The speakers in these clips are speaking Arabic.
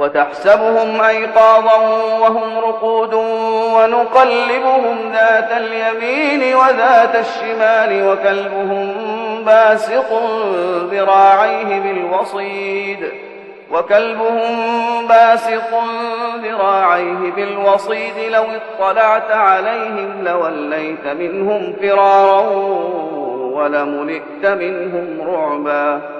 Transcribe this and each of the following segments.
وتحسبهم أيقاظا وهم رقود ونقلبهم ذات اليمين وذات الشمال وكلبهم باسق ذراعيه بالوصيد وكلبهم باسق ذراعيه بالوصيد لو اطلعت عليهم لوليت منهم فرارا ولملئت منهم رعبا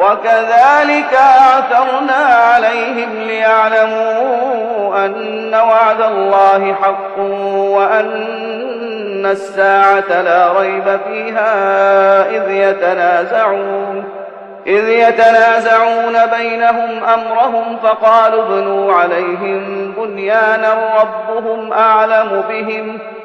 وكذلك أعثرنا عليهم ليعلموا أن وعد الله حق وأن الساعة لا ريب فيها إذ يتنازعون إذ يتنازعون بينهم أمرهم فقالوا ابنوا عليهم بنيانا ربهم أعلم بهم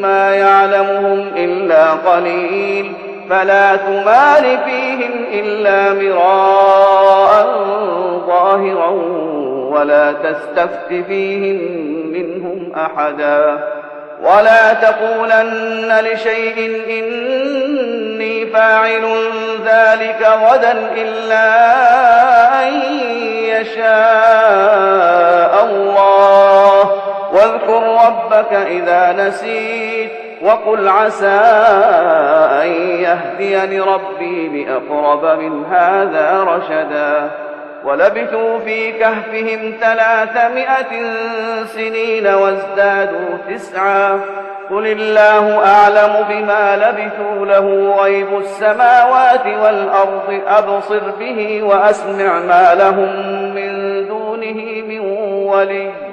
ما يعلمهم إلا قليل فلا تمال فيهم إلا مراء ظاهرا ولا تستفت فيهم منهم أحدا ولا تقولن لشيء إني فاعل ذلك غدا إلا أن يشاء ربك إذا نسيت وقل عسى أن يهديني ربي بأقرب من هذا رشدا. ولبثوا في كهفهم ثلاثمائة سنين وازدادوا تسعا. قل الله أعلم بما لبثوا له غيب السماوات والأرض أبصر به وأسمع ما لهم من دونه من ولي.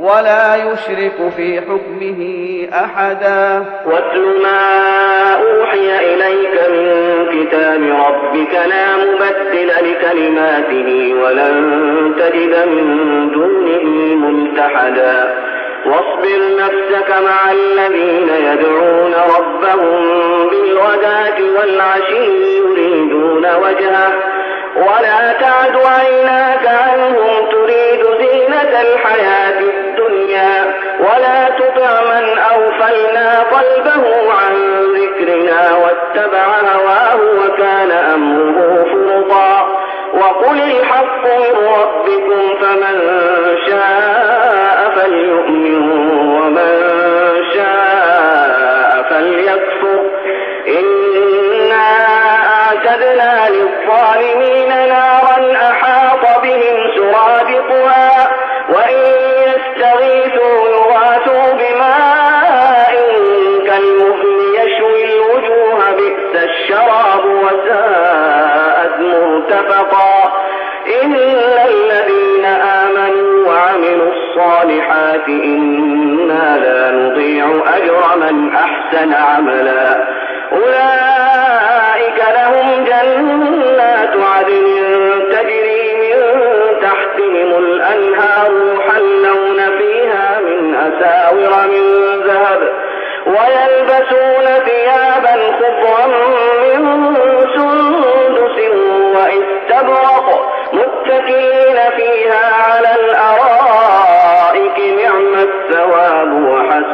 ولا يشرك في حكمه أحدا. واتل ما أوحي إليك من كتاب ربك لا مبدل لكلماته ولن تجد من دونه ملتحدا. واصبر نفسك مع الذين يدعون ربهم بالغداة والعشي يريدون وجهه. ولا تعد عيناك عنهم تريد زينة الحياة الدنيا ولا تطع من أغفلنا قلبه عن ذكرنا واتبع هواه وكان أمره فرطا. وقل الحق من ربكم فمن شاء الصالحات إنا لا نضيع أجر من أحسن عملا.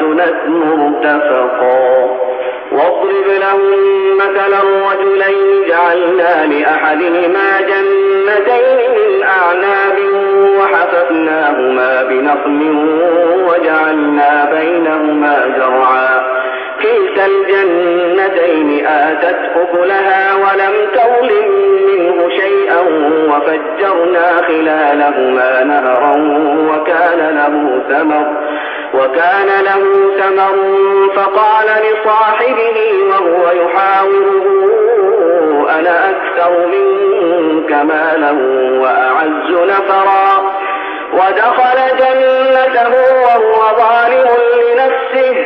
وحسنت مرتفقا واضرب لهم مثلا رجلين جعلنا لأحدهما جنتين من أعناب وحففناهما بنخل وجعلنا بينهما زرعا. كلتا الجنتين آتت أكلها ولم تظلم منه شيئا وفجرنا خلالهما نهرا وكان له ثمر. وكان له ثمر فقال لصاحبه وهو يحاوره أنا أكثر منك مالا وأعز نفرا. ودخل جنته وهو ظالم لنفسه.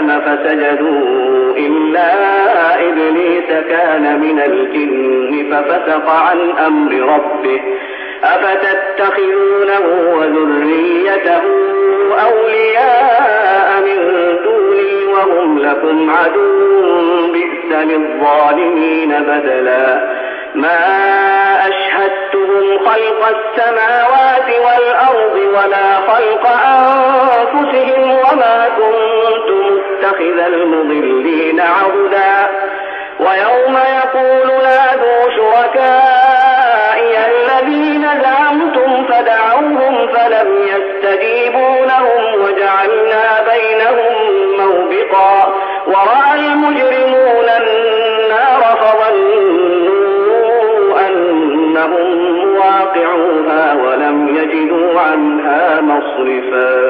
لآدم فسجدوا إلا إبليس كان من الجن ففسق عن أمر ربه. أفتتخذونه وذريته أولياء من دوني وهم لكم عدو بئس للظالمين بدلا. ما أشهدتهم خلق السماوات والأرض ولا خلق أنفسهم وما كنت متخذ المضلين عبدا ويوم يقول نادوا شركائي الذين زعمتم فدعوهم فلم يستجيبوا لهم وجعلنا بينهم موبقا. ورأى المجرمون النار فظنوا أنهم واقعوها ولم يجدوا عنها مصرفا.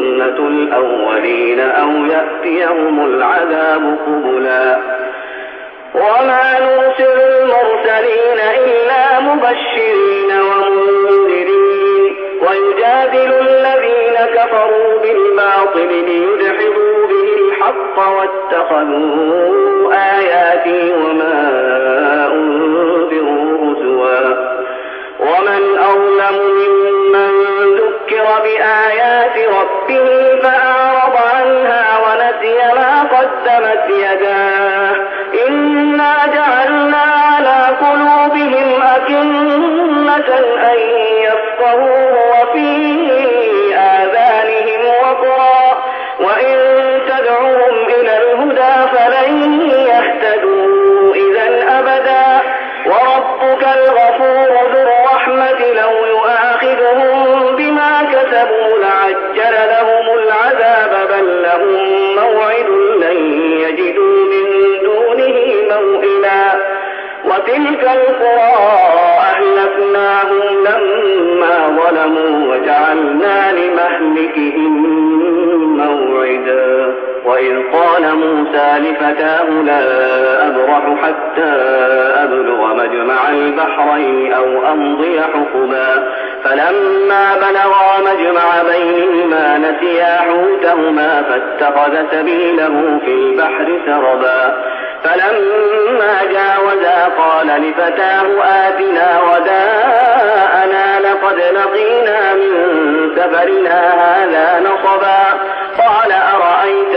الأولين أو يأتيهم العذاب قبلا. وما نرسل المرسلين إلا مبشرين ومنذرين. ويجادل الذين كفروا بالباطل ليدحضوا به الحق واتخذوا آياتي وما لفتاه لا أبرح حتى أبلغ مجمع البحرين أو أمضي حقبا فلما بلغا مجمع بينهما نسيا حوتهما فاتخذ سبيله في البحر سربا. فلما جاوزا قال لفتاه آتنا وداءنا لقد لقينا من سفرنا هذا نصبا.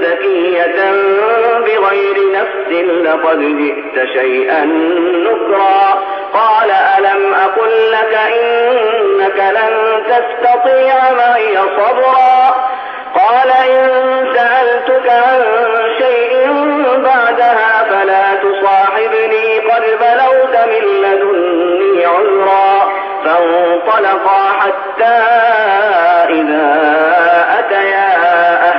زكية بغير نفس لقد جئت شيئا نكرا. قال ألم أقل لك إنك لن تستطيع معي صبرا؟ قال إن سألتك عن شيء بعدها فلا تصاحبني قد بلغت من لدني عذرا. فانطلقا حتى إذا أتيا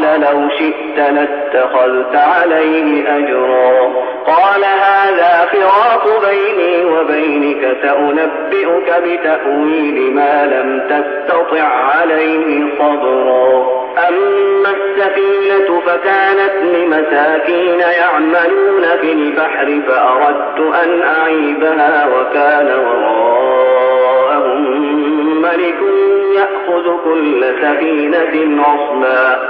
قال لو شئت لاتخذت عليه أجرا. قال هذا فراق بيني وبينك سأنبئك بتأويل ما لم تستطع عليه صبرا. أما السفينة فكانت لمساكين يعملون في البحر فأردت أن أعيبها وكان وراءهم ملك يأخذ كل سفينة غصبا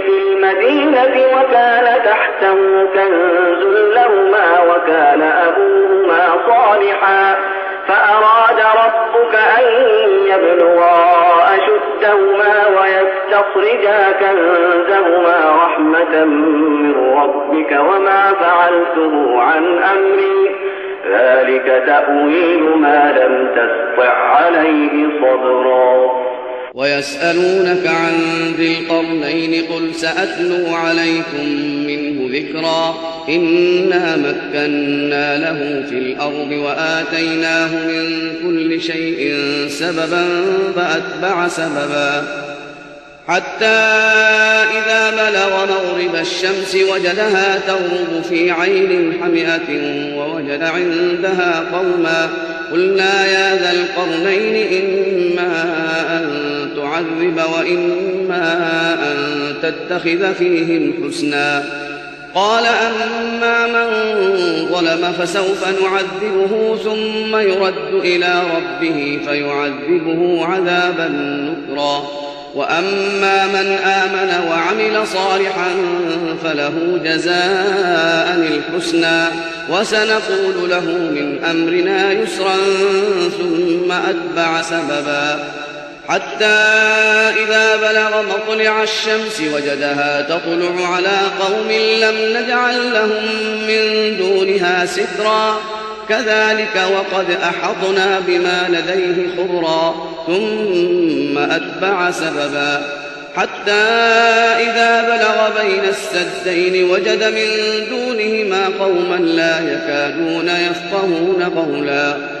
المدينة وكان تحته كنز لهما وكان أبوهما صالحا. فأراد ربك أن يبلغا أشدهما ويستخرجا كنزهما رحمة من ربك وما فعلته عن أمري. ذلك تأويل ما لم تستطع عليه صبرا. ويسألونك عن ذي القرنين قل سأتلو عليكم منه ذكرا إنا مكنا له في الأرض وآتيناه من كل شيء سببا فأتبع سببا حتى إذا بلغ مغرب الشمس وجدها تغرب في عين حمئة ووجد عندها قوما قلنا يا ذا القرنين إما أن تعذب وإما أن تتخذ فيهم حسنا. قال أما من ظلم فسوف نعذبه ثم يرد إلى ربه فيعذبه عذابا نكرا. وأما من آمن وعمل صالحا فله جزاء الحسنى. وسنقول له من أمرنا يسرا ثم أتبع سببا. حتى إذا بلغ مطلع الشمس وجدها تطلع على قوم لم نجعل لهم من دونها سترا. كذلك وقد أحطنا بما لديه خبرا ثم أتبع سببا. حتى إذا بلغ بين السدين وجد من دونهما قوما لا يكادون يفقهون قولا.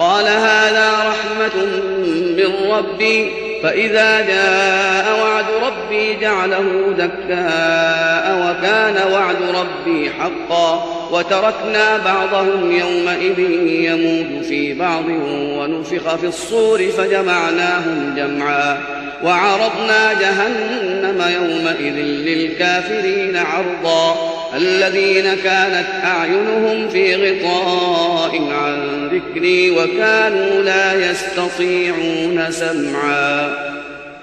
قال هذا رحمة من ربي فإذا جاء وعد ربي جعله دكاء وكان وعد ربي حقا وتركنا بعضهم يومئذ يموت في بعض ونفخ في الصور فجمعناهم جمعا وعرضنا جهنم يومئذ للكافرين عرضا. الذين كانت أعينهم في غطاء عن ذكري وكانوا لا يستطيعون سمعا.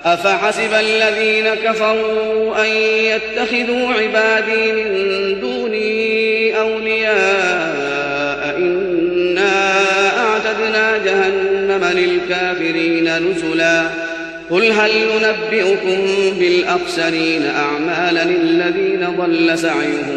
أفحسب الذين كفروا أن يتخذوا عبادي من دوني أولياء؟ إنا أعتدنا جهنم للكافرين نزلاً. قل هل ننبئكم بالأخسرين أعمالا الذين ضل سعيهم